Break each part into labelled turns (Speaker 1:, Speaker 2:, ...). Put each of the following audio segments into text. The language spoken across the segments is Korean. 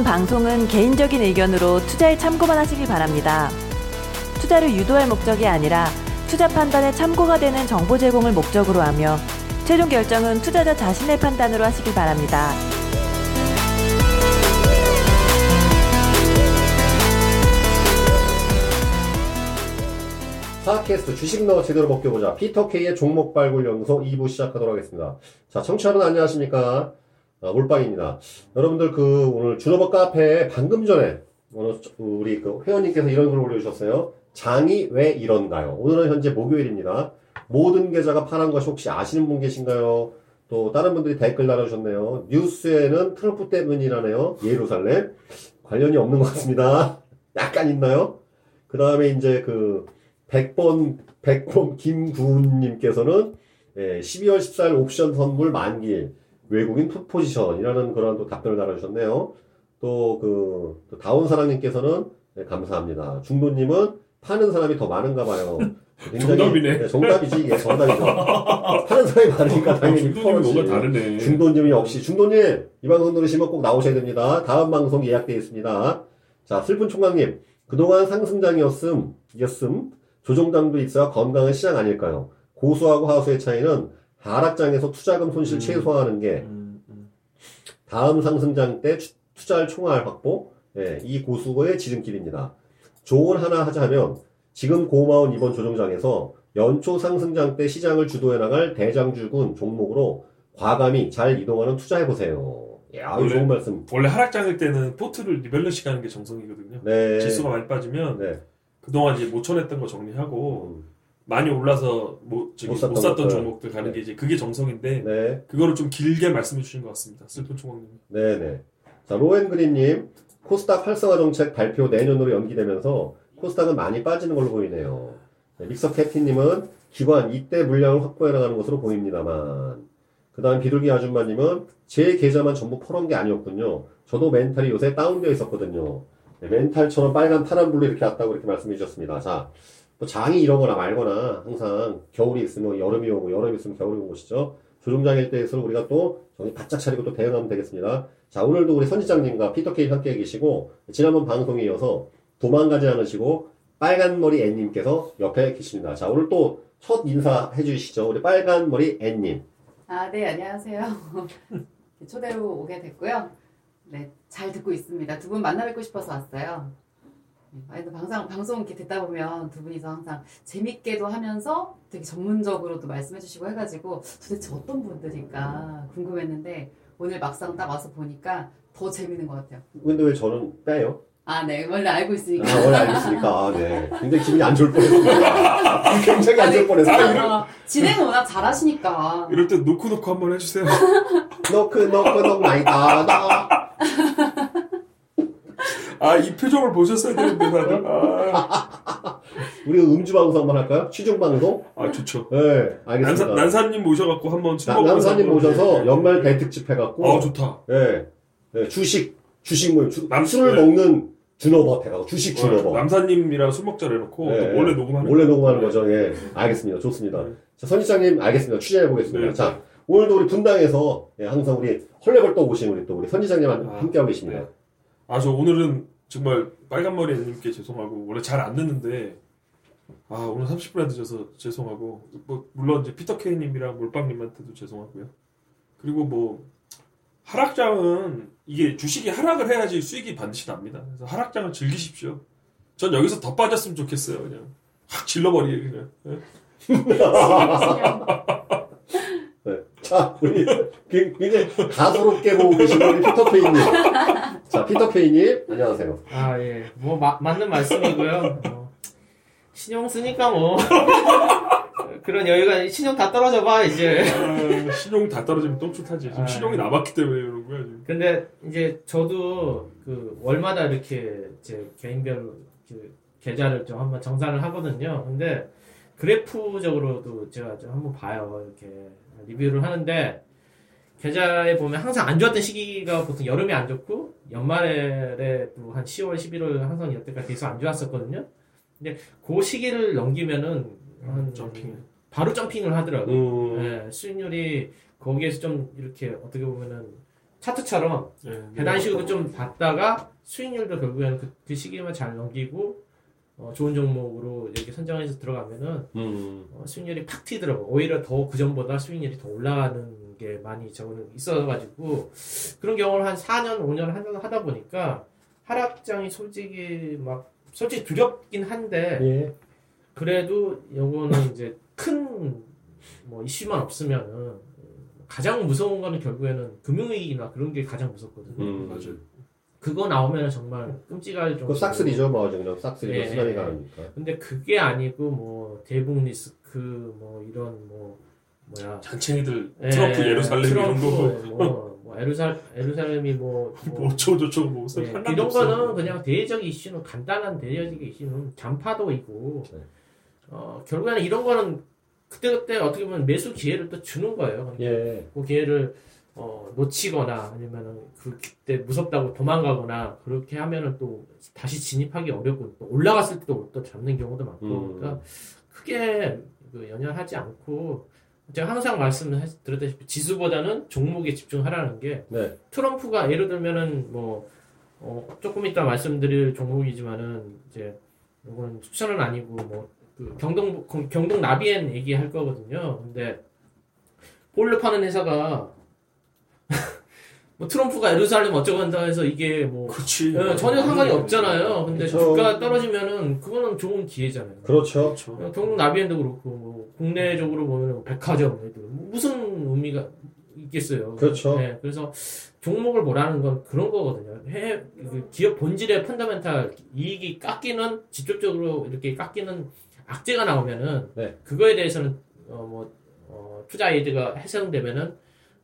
Speaker 1: 본 방송은 개인적인 의견으로 투자에 참고만 하시길 바랍니다. 투자를 유도할 목적이 아니라 투자 판단에 참고가 되는 정보 제공을 목적으로 하며 최종 결정은 투자자 자신의 판단으로 하시길 바랍니다.
Speaker 2: 사캐스트 주식 너 제대로 먹겨보자. 피터케이의 종목 발굴 연구소 2부 시작하도록 하겠습니다. 자, 청취자 여러분 안녕하십니까? 아, 몰빵입니다. 여러분들 그 오늘 준호버 카페에 방금 전에 오늘 우리 그 회원님께서 이런 글을 올려주셨어요. 장이 왜 이런가요? 오늘은 현재 목요일입니다. 모든 계좌가 파란 것이 혹시 아시는 분 계신가요? 또 다른 분들이 댓글 달아주셨네요. 뉴스에는 트럼프 때문이라네요. 예루살렘 관련이 없는 것 같습니다. 약간 있나요? 그 다음에 이제 그 100번 100번 김구은님께서는 예, 12월 14일 옵션 선물 만기 외국인 풋 포지션이라는 그런 또 답변을 달아주셨네요. 또그 다운 사랑님께서는 네, 감사합니다. 중도님은 파는 사람이 더 많은가 봐요.
Speaker 3: 굉장히, 정답이네.
Speaker 2: 네, 정답이지 이게 정답이죠. 파는 사람이 많으니까 당연히
Speaker 3: 아, 중도님이 뭔가 다르네.
Speaker 2: 중도님이 역시 중도님 이 방송 들으시면 꼭 나오셔야 됩니다. 다음 방송 예약되어 있습니다. 자 슬픈 총각님 그동안 상승장이었음 이었음 조정장도 있어야 건강한 시장 아닐까요? 고수하고 하수의 차이는 하락장에서 투자금 손실 음. 최소화하는 게 음, 음. 다음 상승장 때 투자할 총알 확보 예, 이 고수의 지름길입니다. 조언 하나 하자면 지금 고마운 이번 조정장에서 연초 상승장 때 시장을 주도해 나갈 대장주군 종목으로 과감히 잘 이동하는 투자해 보세요. 야, 원래, 좋은 말씀.
Speaker 3: 원래 하락장일 때는 포트를 리밸런싱 하는 게 정성이거든요. 네. 지수가 많이 빠지면 네. 그동안 이제 못 쳐냈던 거 정리하고 음. 많이 올라서 뭐 저기 못, 샀던, 못 샀던 종목들 가는 네. 게 이제 그게 정성인데 네. 그거를 좀 길게 말씀해 주신 것 같습니다. 슬픈 총각님.
Speaker 2: 네네. 자 로엔그린님 코스닥 활성화 정책 발표 내년으로 연기되면서 코스닥은 많이 빠지는 걸로 보이네요. 네, 믹서 캐티님은 기관 이때 물량을 확보해 나가는 것으로 보입니다만 그 다음 비둘기 아줌마님은 제 계좌만 전부 퍼놓은 게 아니었군요. 저도 멘탈이 요새 다운되어 있었거든요. 네, 멘탈처럼 빨간 파란불로 이렇게 왔다고 이렇게 말씀해 주셨습니다. 자, 뭐 장이 이러거나 말거나 항상 겨울이 있으면 여름이 오고 여름이 있으면 겨울이 오고 것이죠. 조종장일 때에서 우리가 또 정신 바짝 차리고 또 대응하면 되겠습니다. 자, 오늘도 우리 선지장님과 피터케이 함께 계시고 지난번 방송에 이어서 도망가지 않으시고 빨간머리 앤님께서 옆에 계십니다. 자, 오늘 또 첫 인사 해 주시죠. 우리 빨간머리 앤님.
Speaker 4: 아, 네, 안녕하세요. 초대로 오게 됐고요. 네, 잘 듣고 있습니다. 두 분 만나 뵙고 싶어서 왔어요. 아니, 방송, 방송 이렇게 듣다 보면 두 분이서 항상 재밌게도 하면서 되게 전문적으로도 말씀해 주시고 해가지고 도대체 어떤 분들일까 궁금했는데 오늘 막상 딱 와서 보니까 더 재밌는 것 같아요.
Speaker 2: 근데 왜 저는 빼요?
Speaker 4: 아, 네. 원래 알고 있으니까.
Speaker 2: 아, 원래 알고 있으니까. 아, 네. 굉장히 기분이 안 좋을 뻔했습니다. 굉장히 안 좋을 뻔했어요.
Speaker 4: 어, 진행을 워낙 잘하시니까.
Speaker 3: 이럴 때 놓고 놓고 한번 해주세요.
Speaker 2: 놓고 놓고 놓고 나이다, 나.
Speaker 3: 아, 이 표정을 보셨어야 되는데, 다들. 아.
Speaker 2: 우리 음주방송 한번 할까요? 취중방송?
Speaker 3: 아, 좋죠.
Speaker 2: 네, 알겠습니다.
Speaker 3: 난사, 님 모셔갖고 한번
Speaker 2: 나, 난사님 모셔서 연말 대특집 해갖고.
Speaker 3: 아, 좋다.
Speaker 2: 네. 네 주식, 주식 뭐, 주, 남, 술을 네. 먹는 준호버 해가지고 주식 네, 준호버.
Speaker 3: 남사님이랑 술 먹자를 해놓고 네, 몰래 녹음하는
Speaker 2: 몰래 녹음하는 거죠. 예. 알겠습니다. 좋습니다. 네. 자, 선지장님 알겠습니다. 취재해 보겠습니다. 네. 자, 오늘도 우리 분당에서 예, 항상 우리 헐레벌떡 오신 우리 또 우리 선지장님 아, 함께하고 계십니다. 네.
Speaker 3: 아, 저 오늘은 정말 빨간 머리 애님께 죄송하고, 원래 잘안 듣는데, 아, 오늘 30분에 늦어서 죄송하고, 뭐, 물론 이제 피터 케이님이랑 몰빵님한테도 죄송하고요. 그리고 뭐, 하락장은, 이게 주식이 하락을 해야지 수익이 반드시 납니다. 그래서 하락장을 즐기십시오. 전 여기서 더 빠졌으면 좋겠어요, 그냥. 확 질러버리게, 그냥.
Speaker 2: 자, 우리 굉장히 가소롭게 보고 계신 우리 피터페이님. 자, 피터페이님, 안녕하세요.
Speaker 5: 아, 예. 뭐, 마, 맞는 말씀이고요. 뭐, 신용 쓰니까 뭐. 그런 여유가, 신용 다 떨어져 봐, 이제.
Speaker 3: 아, 신용 다 떨어지면 똥줄 타지. 지금 아, 신용이 남았기 때문에 그런 거야, 지금.
Speaker 5: 근데, 이제, 저도, 그, 월마다 이렇게, 제 개인별, 그, 계좌를 좀 한번 정산을 하거든요. 근데, 그래프적으로도 제가 좀 한번 봐요. 이렇게. 리뷰를 하는데 계좌에 보면 항상 안 좋았던 시기가 보통 여름에 안 좋고 연말에 또 한 10월, 11월 항상 여태까지 계속 안 좋았었거든요. 근데 그 시기를 넘기면은 한 점핑 바로 점핑을 하더라고요. 음. 네, 수익률이 거기에서 좀 이렇게 어떻게 보면은 차트처럼
Speaker 3: 예,
Speaker 5: 계단식으로 좀 봤다가 수익률도 결국에는 그, 그 시기만 잘 넘기고 어, 좋은 종목으로 이렇게 선정해서 들어가면은
Speaker 2: 음.
Speaker 5: 어, 수익률이 팍 튀더라고. 오히려 더 그 전보다 수익률이 더 올라가는 게 많이 저는 있어가지고 그런 경우를 한 4년, 5년 하- 하다 보니까 하락장이 솔직히 막 솔직히 두렵긴 한데
Speaker 2: 예.
Speaker 5: 그래도 요거는 이제 큰 뭐 이슈만 없으면은 가장 무서운 거는 결국에는 금융위기나 그런 게 가장 무섭거든요.
Speaker 2: 음.
Speaker 3: 맞아요.
Speaker 5: 그거 나오면 정말 끔찍할 정도.
Speaker 2: 그 싹쓸이죠, 뭐 그냥 싹쓸이로
Speaker 5: 예,
Speaker 2: 쓰나미
Speaker 5: 예.
Speaker 2: 가니까.
Speaker 5: 근데 그게 아니고 뭐 대북 리스크 뭐 이런 뭐 뭐야
Speaker 3: 잔챙이들
Speaker 5: 예,
Speaker 3: 트럼프 예루살렘 이런
Speaker 5: 트럼프,
Speaker 3: 거
Speaker 5: 뭐, 뭐 에루살 에루살렘이 뭐,
Speaker 3: 뭐뭐 어쩌고저쩌고 뭐
Speaker 5: 네,
Speaker 3: 상관도
Speaker 5: 이런
Speaker 3: 없어요.
Speaker 5: 거는 그냥 대외적 이슈는 간단한 대외적 이슈는 잔파도이고
Speaker 2: 네.
Speaker 5: 어, 결국에는 이런 거는 그때 그때 어떻게 보면 매수 기회를 또 주는 거예요.
Speaker 2: 예.
Speaker 5: 그 기회를 어, 놓치거나 아니면은 그때 무섭다고 도망가거나 그렇게 하면은 또 다시 진입하기 어렵고 또 올라갔을 때도 또 잡는 경우도 많고
Speaker 2: 음.
Speaker 5: 그러니까 크게 그 연연하지 않고 제가 항상 말씀드렸다시피 지수보다는 종목에 집중하라는 게
Speaker 2: 네.
Speaker 5: 트럼프가 예를 들면은 뭐 어, 조금 이따 말씀드릴 종목이지만은 이제 이건 추천은 아니고 뭐 그 경동 경동 나비엔 얘기할 거거든요. 근데 볼을 파는 회사가 뭐 트럼프가 예루살렘 어쩌고 한다 해서 이게 뭐
Speaker 3: 그렇지.
Speaker 5: 예, 전혀 상관이 없잖아요. 근데
Speaker 2: 그쵸.
Speaker 5: 주가 떨어지면은 그거는 좋은 기회잖아요.
Speaker 2: 그렇죠.
Speaker 3: 그렇죠.
Speaker 5: 어, 경북 나비엔도 그렇고 뭐 국내적으로 보면 뭐 백화점 애들 뭐 무슨 의미가 있겠어요.
Speaker 2: 그렇죠.
Speaker 5: 네, 그래서 종목을 보라는 건 그런 거거든요. 해, 그 기업 본질의 펀더멘탈 이익이 깎이는 직접적으로 이렇게 깎이는 악재가 나오면은
Speaker 2: 네.
Speaker 5: 그거에 대해서는 어, 뭐 어, 투자 아이디어가 훼손되면은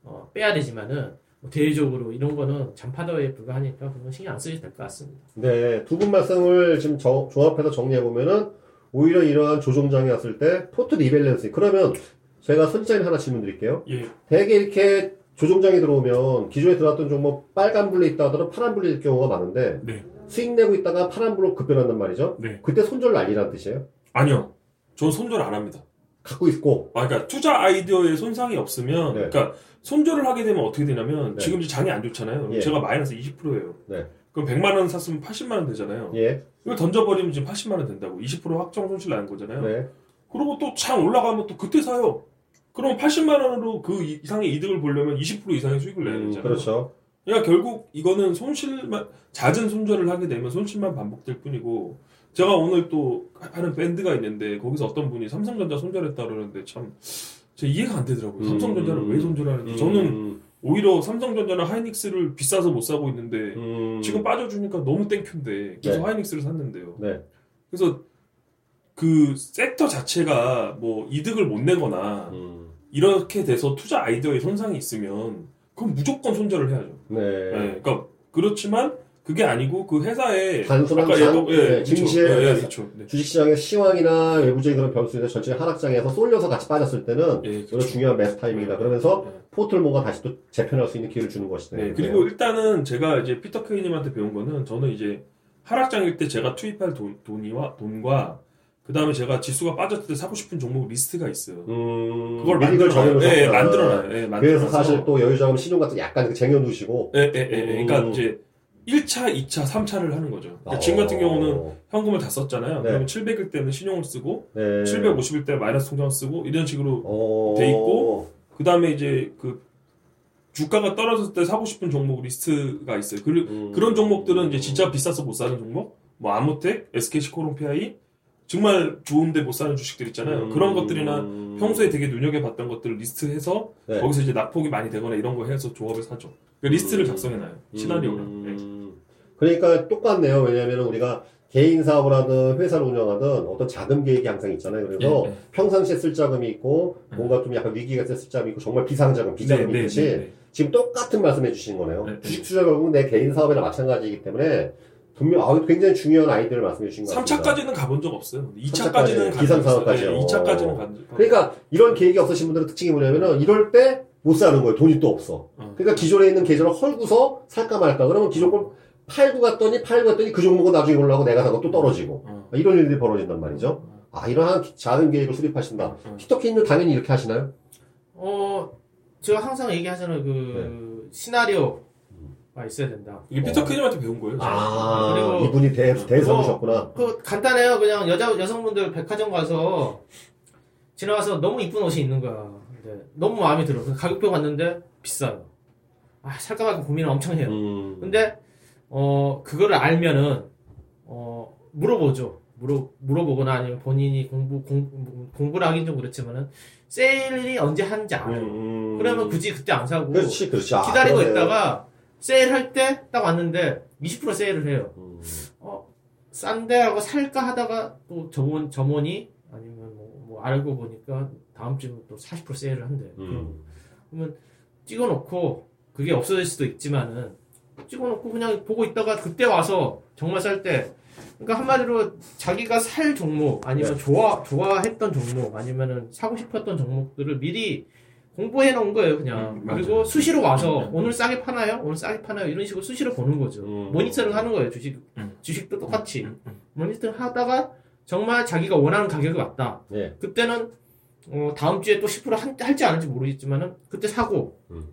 Speaker 5: 어, 빼야 되지만은 뭐 대외적으로 이런 거는 잔파도에 불과하니까 그건 신경 안 쓰셔도 될 것 같습니다.
Speaker 2: 네, 두 분 말씀을 지금 저- 조합해서 정리해 보면은, 오히려 이러한 조정장이 왔을 때, 포트 rebalance. 그러면, 제가 선지자님 하나 질문 드릴게요.
Speaker 3: 예.
Speaker 2: 대개 이렇게 조정장이 들어오면, 기존에 들어왔던 종목 빨간불로 있다 하더라도 파란 불일 경우가 많은데,
Speaker 3: 네.
Speaker 2: 수익 내고 있다가 파란 불로 급변한단 말이죠.
Speaker 3: 네.
Speaker 2: 그때 손절 날리란 뜻이에요.
Speaker 3: 아니요. 전 손절 안 합니다.
Speaker 2: 갖고 있고,
Speaker 3: 아, 그러니까 투자 아이디어에 손상이 없으면,
Speaker 2: 네.
Speaker 3: 그러니까 손절을 하게 되면 어떻게 되냐면
Speaker 2: 네.
Speaker 3: 지금 이제 장이 안 좋잖아요.
Speaker 2: 예.
Speaker 3: 제가 마이너스 20%예요.
Speaker 2: 네.
Speaker 3: 그럼 100만 원 샀으면 80만 원 되잖아요.
Speaker 2: 예,
Speaker 3: 이거 던져버리면 지금 80만 원 된다고. 20% 확정 손실 나는 거잖아요.
Speaker 2: 네,
Speaker 3: 그리고 또 장 올라가면 또 그때 사요. 그럼 80만 원으로 그 이- 이상의 이득을 보려면 20% 이상의 수익을 내야
Speaker 2: 음,
Speaker 3: 되잖아요.
Speaker 2: 그렇죠.
Speaker 3: 그러니까 결국 이거는 손실만 낮은 손절을 하게 되면 손실만 반복될 뿐이고 제가 오늘 또 하는 밴드가 있는데 거기서 어떤 분이 삼성전자 손절했다 그러는데 참 제 이해가 안 되더라고요.
Speaker 2: 음.
Speaker 3: 삼성전자를 왜 손절하는지.
Speaker 2: 음,
Speaker 3: 저는 오히려 삼성전자나 하이닉스를 비싸서 못 사고 있는데
Speaker 2: 음,
Speaker 3: 지금 빠져주니까 너무 땡큐인데 그래서
Speaker 2: 네.
Speaker 3: 하이닉스를 샀는데요.
Speaker 2: 네,
Speaker 3: 그래서 그 섹터 자체가 뭐 이득을 못 내거나
Speaker 2: 음,
Speaker 3: 이렇게 돼서 투자 아이디어에 손상이 있으면 그럼 무조건 손절을 해야죠.
Speaker 2: 네.
Speaker 3: 네, 그러니까 그렇지만 그게 아니고 그 회사에
Speaker 2: 단순한 장,
Speaker 3: 얘도- 예,
Speaker 2: 네. 증시에
Speaker 3: 예, 예, 그렇죠. 네.
Speaker 2: 주식시장의 시황이나 외부적인 그런 변수인데 전체 하락장에서 쏠려서 같이 빠졌을 때는
Speaker 3: 예,
Speaker 2: 이거 중요한 매수 타이밍이다. 그러면서
Speaker 3: 네.
Speaker 2: 포트를 뭔가 다시 또 재편할 수 있는 기회를 주는 것이다.
Speaker 3: 네, 그리고 일단은 제가 이제 피터 케이님한테 배운 거는 저는 이제 하락장일 때 제가 투입할 돈, 돈이와 돈과 그 다음에 제가 지수가 빠졌을 때 사고 싶은 종목 리스트가 있어요.
Speaker 2: 음,
Speaker 3: 그걸 만들어놔요. 예, 만들어놔요. 예, 만들어놔서.
Speaker 2: 그래서 사실 또 여유자금 신용 같은 거 약간 쟁여두시고.
Speaker 3: 예, 예, 예, 예. 그러니까
Speaker 2: 음.
Speaker 3: 이제 1차, 2차, 3차를 하는 거죠. 그러니까
Speaker 2: 어,
Speaker 3: 지금 같은 경우는 현금을 다 썼잖아요.
Speaker 2: 네.
Speaker 3: 그러면 700일 때는 신용을 쓰고
Speaker 2: 네.
Speaker 3: 750일 때 마이너스 통장을 쓰고 이런 식으로
Speaker 2: 어,
Speaker 3: 돼 있고, 그 다음에 이제 그 주가가 떨어졌을 때 사고 싶은 종목 리스트가 있어요. 그,
Speaker 2: 음.
Speaker 3: 그런 종목들은 이제 진짜 비싸서 못 사는 종목, 뭐 아모텍, SKC 코롱피아이 정말 좋은데 못 사는 주식들 있잖아요.
Speaker 2: 음.
Speaker 3: 그런 것들이나 평소에 되게 눈여겨봤던 것들을 리스트해서
Speaker 2: 네.
Speaker 3: 거기서 이제 낙폭이 많이 되거나 이런 거 해서 조합을 사죠. 그 리스트를
Speaker 2: 음.
Speaker 3: 작성해놔요. 시나리오랑. 네.
Speaker 2: 음. 그러니까 똑같네요. 왜냐하면 우리가 개인 사업을 하든 회사를 운영하든 어떤 자금 계획이 항상 있잖아요. 그래서
Speaker 3: 네, 네.
Speaker 2: 평상시에 쓸 자금이 있고
Speaker 3: 네.
Speaker 2: 뭔가 좀 약간 위기가 있을 쓸 자금이 있고 정말 비상자금, 비자금이
Speaker 3: 네, 네,
Speaker 2: 있듯이
Speaker 3: 네, 네.
Speaker 2: 지금 똑같은 말씀해 주신 거네요.
Speaker 3: 네, 네.
Speaker 2: 주식 투자 결국은 내 개인 사업이나 마찬가지이기 때문에 분명 아 굉장히 중요한 아이디어를 말씀해 주신 것 같습니다.
Speaker 3: 3차까지는 가본 적 없어요. 2차까지는
Speaker 2: 삼차까지, 기상사업까지요.
Speaker 3: 2차까지는 간 적.
Speaker 2: 그러니까 이런 계획이 없으신 분들의 특징이 뭐냐면은 이럴 때 못 사는 거예요. 돈이 또 없어.
Speaker 3: 어.
Speaker 2: 그러니까 기존에 있는 계좌를 헐고서 살까 말까. 그러면 기존 걸 팔고 갔더니 팔고 갔더니 그 종목은 나중에 올라가고 내가 사고 또 떨어지고
Speaker 3: 어.
Speaker 2: 이런 일들이 벌어진단 말이죠. 아 이러한 자금 계획을 수립하신다.
Speaker 3: 어.
Speaker 2: 피터킨도 당연히 이렇게 하시나요?
Speaker 5: 어, 제가 항상 얘기하잖아요. 그,
Speaker 2: 네.
Speaker 5: 시나리오, 있어야 된다.
Speaker 3: 이게 피터 케님한테 배운 거예요.
Speaker 2: 아,
Speaker 5: 그리고-
Speaker 2: 이분이 대, 대선우셨구나.
Speaker 5: 그 간단해요. 그냥 여자 여성분들 백화점 가서 지나가서 너무 이쁜 옷이 있는 거야. 근데 너무 마음에 들어. 가격표 봤는데 비싸요. 아 살까 말까 고민을 엄청 해요.
Speaker 2: 음.
Speaker 5: 근데 어 그거를 알면은 어 물어보죠. 물어 물어보거나 아니면 본인이 공부 공, 공부를 하긴 좀 그렇지만은 세일이 언제 하는지 알아요.
Speaker 2: 음.
Speaker 5: 그러면 굳이 그때 안 사고
Speaker 2: 그렇지, 그렇지. 아,
Speaker 5: 기다리고
Speaker 2: 그러네.
Speaker 5: 있다가 세일할 때 딱 왔는데 20% 세일을 해요.
Speaker 2: 음.
Speaker 5: 어, 싼데 하고 살까 하다가 또 점원, 점원이 알고 보니까 다음 주에 또40% 세일을 한대.
Speaker 2: 음.
Speaker 5: 그러면 찍어놓고 그게 없어질 수도 있지만은 찍어놓고 그냥 보고 있다가 그때 와서 정말 살 때 그러니까 한마디로 자기가 살 종목 아니면
Speaker 2: 네.
Speaker 5: 좋아 좋아했던 종목 아니면은 사고 싶었던 종목들을 미리 공부해 놓은 거예요 그냥
Speaker 3: 음.
Speaker 5: 그리고 수시로 와서
Speaker 3: 음.
Speaker 5: 오늘 싸게 파나요 오늘 싸게 파나요 이런 식으로 수시로 보는 거죠
Speaker 2: 음.
Speaker 5: 모니터링 하는 거예요 주식
Speaker 3: 음.
Speaker 5: 주식도 똑같이
Speaker 3: 음, 음.
Speaker 5: 모니터링 하다가 정말 자기가 원하는 가격이 왔다.
Speaker 2: 네.
Speaker 5: 그때는 어, 다음 주에 또 10% 한- 할지 안 할지 모르겠지만은 그때 사고.
Speaker 2: 음.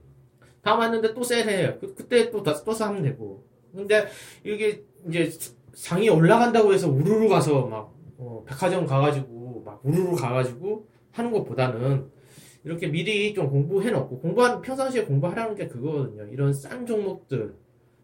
Speaker 5: 다음 왔는데 또 세일해 그, 그때 또 다- 또 사면 되고. 근데 이게 이제 상이 올라간다고 해서 우르르 가서 막 어, 백화점 가가지고 막 우르르 가가지고 하는 것보다는 이렇게 미리 좀 공부해 놓고 공부한 평상시에 공부하라는 게 그거거든요. 이런 싼 종목들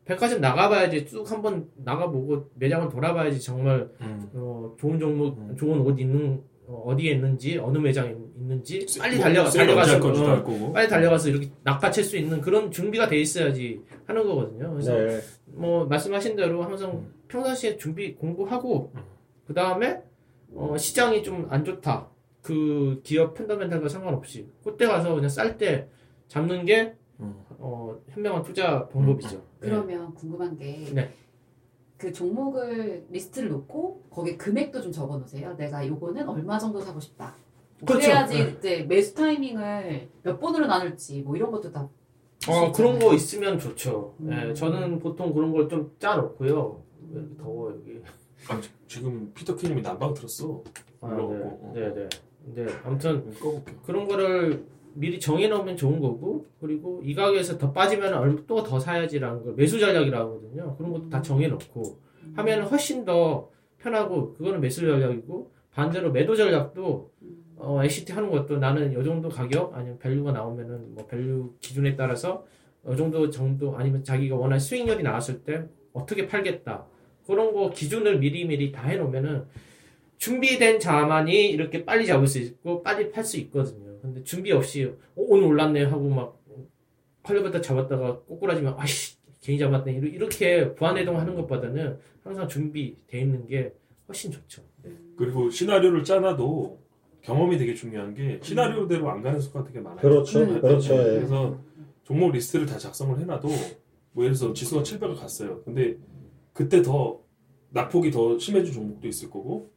Speaker 5: 백화점 나가봐야지 쭉 한번 나가보고 매장을 돌아봐야지 정말
Speaker 3: 음.
Speaker 5: 어, 좋은 종목,
Speaker 3: 음.
Speaker 5: 좋은 옷 있는 어, 디에 있는지 어느 매장에 있는지 빨리
Speaker 3: 뭐,
Speaker 5: 달려가
Speaker 3: 할
Speaker 5: 달려가서 어. 빨리 달려가서 이렇게 낚아챌 수 있는 그런 준비가 돼 있어야지 하는 거거든요. 그래서
Speaker 2: 네.
Speaker 5: 뭐 말씀하신 대로 항상
Speaker 3: 음.
Speaker 5: 평상시에 준비 공부하고
Speaker 3: 음.
Speaker 5: 그 다음에 어, 시장이 좀 안 좋다. 그 기업 펀더멘탈과 상관없이 그때 가서 그냥 쌀 때 잡는 게
Speaker 3: 음.
Speaker 5: 어, 현명한 투자 방법이죠. 네.
Speaker 4: 그러면 궁금한 게
Speaker 5: 네.
Speaker 4: 그 종목을 리스트를 놓고 거기에 금액도 좀 적어 놓으세요. 내가 요거는 얼마 정도 사고 싶다.
Speaker 5: 그렇죠.
Speaker 4: 그래야지
Speaker 5: 네.
Speaker 4: 이제 매수 타이밍을 몇 번으로 나눌지 뭐 이런 것도 다.
Speaker 5: 어, 그런 거 있으면 좋죠.
Speaker 4: 음.
Speaker 5: 네, 저는 보통 그런 걸 좀 짜놓고요. 왜 이렇게 더워 여기.
Speaker 3: 아, 지- 지금 피터 케님이 난방 틀었어.
Speaker 5: 아. 네, 네, 네. 근데 아무튼
Speaker 3: 꺼볼게요.
Speaker 5: 그런 거를 미리 정해놓으면 좋은 거고 그리고 이 가격에서 더 빠지면 또 더 사야지라는 걸 매수 전략이라고 하거든요. 그런 것도 다 정해놓고 하면 훨씬 더 편하고 그거는 매수 전략이고 반대로 매도 전략도 어, exit 하는 것도 나는 요 정도 가격 아니면 value가 나오면은 뭐 value 기준에 따라서 요 정도 정도 아니면 자기가 원하는 수익률이 나왔을 때 어떻게 팔겠다 그런 거 기준을 미리미리 다 해놓으면은 준비된 자만이 이렇게 빨리 잡을 수 있고 빨리 팔 수 있거든요. 근데 준비 없이 어, 오늘 올랐네 하고 막 컬려봤다 잡았다가 꼬꾸라지면 아씨 괜히 잡았네 이러- 이렇게 부안해동 하는 것보다는 항상 준비돼 있는 게 훨씬 좋죠. 네.
Speaker 3: 그리고 시나리오를 짜놔도 경험이 되게 중요한 게 시나리오대로 안 가는 수가 되게 많아요.
Speaker 2: 그렇죠.
Speaker 4: 음.
Speaker 2: 그렇죠. 예.
Speaker 3: 그래서 종목 리스트를 다 작성을 해놔도 뭐 예를 들어서 지수가 700을 갔어요. 근데 그때 더 낙폭이 더 심해진 종목도 있을 거고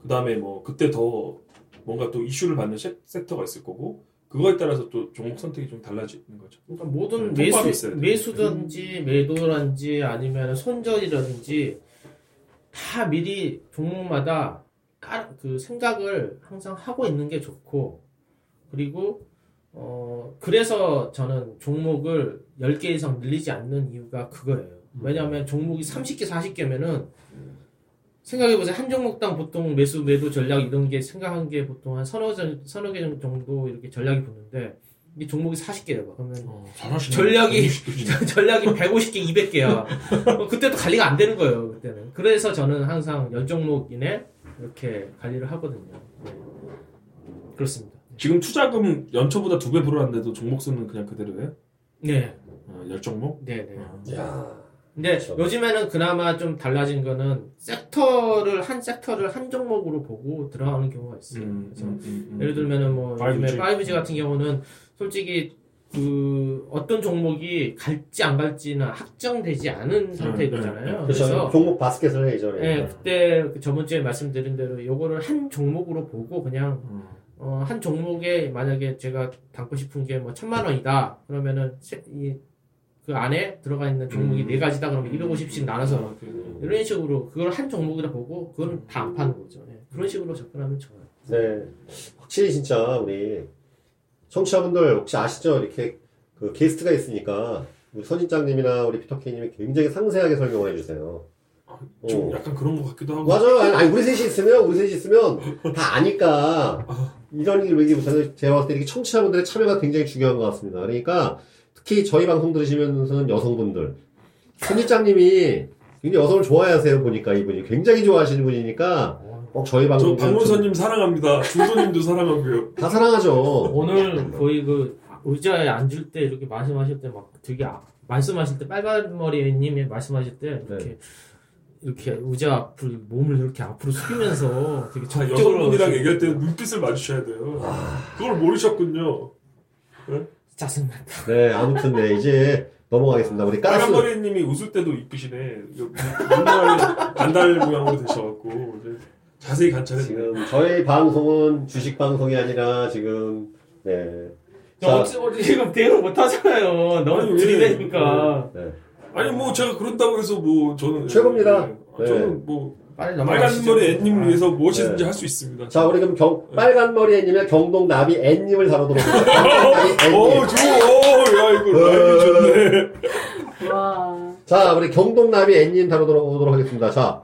Speaker 3: 그 다음에 뭐 그때 더 뭔가 또 이슈를 받는 섹- 섹터가 있을 거고 그거에 따라서 또 종목 선택이 좀 달라지는 거죠.
Speaker 5: 그러니까 모든
Speaker 3: 음, 통합이
Speaker 5: 매수. 매수든지 매도든지 아니면 손절이라든지 다 미리 종목마다 따- 그 생각을 항상 하고 있는 게 좋고 그리고 어 그래서 저는 종목을 10개 이상 늘리지 않는 이유가 그거예요. 왜냐하면 종목이 30개, 40개면은 생각해보세요. 한 종목당 보통 매수, 매도 전략 이런 게 생각한 게 보통 한 서너, 전- 서너 개 정도 이렇게 전략이 붙는데 이 종목이 40개래봐. 그러면
Speaker 3: 잘하시네.
Speaker 5: 전략이- 전략이 150개, 200개야. 그때도 관리가 안 되는 거예요, 그때는. 그래서 저는 항상 연종목 이내 이렇게 관리를 하거든요. 네. 그렇습니다.
Speaker 3: 지금 투자금 연초보다 두 배 불어났는데도 종목 수는 그냥 그대로예요?
Speaker 5: 네.
Speaker 3: 어, 열 종목?
Speaker 5: 네, 네.
Speaker 2: 야.
Speaker 5: 근데
Speaker 2: 그렇죠.
Speaker 5: 요즘에는 그나마 좀 달라진 거는 섹터를, 한 섹터를 한 종목으로 보고 들어가는 경우가 있어요.
Speaker 3: 음,
Speaker 5: 그래서
Speaker 3: 음, 음, 음.
Speaker 5: 예를 들면은 뭐
Speaker 3: 5G.
Speaker 5: 요즘에 5G 같은 경우는 솔직히 그 어떤 종목이 갈지 안 갈지는 확정되지 않은 상태잖아요.
Speaker 2: 그렇죠.
Speaker 5: 그래서
Speaker 2: 종목 바스켓을 해, 이전에.
Speaker 5: 예, 그때 그 저번 주에 말씀드린 대로 요거를 한 종목으로 보고 그냥
Speaker 3: 음.
Speaker 5: 어, 한 종목에 만약에 제가 담고 싶은 게 뭐 천만 원이다 그러면은 세- 이, 그 안에 들어가 있는 종목이
Speaker 3: 음.
Speaker 5: 네 가지다 그러면 250씩 나눠서
Speaker 3: 아, 그-
Speaker 5: 이런 식으로 그걸 한 종목이라 보고 그건 다안 파는 거죠. 예, 그런 식으로 접근하면 좋아요.
Speaker 2: 네. 확실히 진짜 우리 청취자분들 혹시 아시죠? 이렇게 그 게스트가 있으니까 우리 선인장님이나 우리 피터케이님이 굉장히 상세하게 설명을 해주세요.
Speaker 3: 좀
Speaker 2: 어.
Speaker 3: 약간 그런 것 같기도 하고.
Speaker 2: 맞아요. 아니, 아니, 우리 셋이 있으면, 우리 셋이 있으면 다 아니까. 이런 일 얘기보다는 제가 봤을 때 이렇게 청취자분들의 참여가 굉장히 중요한 것 같습니다. 그러니까 특히 저희 방송 들으시면서는 여성분들. 선지장님이 굉장히 여성을 좋아하세요, 보니까 이분이. 굉장히 좋아하시는 분이니까 꼭 저희
Speaker 3: 저
Speaker 2: 방송.
Speaker 3: 박문서님 사랑합니다. 중도님도 사랑하고요.
Speaker 2: 다 사랑하죠.
Speaker 5: 오늘 거의 그 의자에 앉을 때 이렇게 말씀하실 때 막 되게 아- 말씀하실 때 빨간 머리님이 말씀하실 때 이렇게
Speaker 2: 네.
Speaker 5: 이렇게 의자 앞을 몸을 이렇게 앞으로 숙이면서 되게
Speaker 3: 자,
Speaker 5: 적극적으로
Speaker 3: 여성분이랑 얘기할 때 눈빛을 마주쳐야 돼요. 그걸 모르셨군요.
Speaker 5: 짜증난다.
Speaker 2: 네, 아무튼 네, 이제 넘어가겠습니다. 우리 가스.
Speaker 3: 빨간머리님이 웃을 때도 이쁘시네. 눈알 반달 모양으로 되셔갖고 이제 자세히 관찰해.
Speaker 2: 지금 저희 방송은 주식 방송이 아니라 지금, 네. 자,
Speaker 5: 어찌 어찌 지금 대응 못 하잖아요. 너무
Speaker 3: 왜?
Speaker 5: 들이대니까
Speaker 2: 네.
Speaker 3: 아니 뭐 제가 그런다고 해서 뭐 저는
Speaker 2: 최고입니다.
Speaker 3: 네.
Speaker 2: 네.
Speaker 3: 저는 뭐
Speaker 5: 빨리
Speaker 3: 빨간
Speaker 5: 넘어가시죠.
Speaker 3: 머리 앤님 위해서 무엇이든지
Speaker 2: 네.
Speaker 3: 할 수 있습니다.
Speaker 2: 자, 우리 그럼 경, 빨간 머리 애님의 경동 나비 애님을 다루도록 하겠습니다.
Speaker 3: 오,
Speaker 2: 애님.
Speaker 3: 좋아. 야, 이거 라임이 좋네.
Speaker 4: 와.
Speaker 2: 자, 우리 경동 나비 애님 다루도록 오도록 하겠습니다. 자,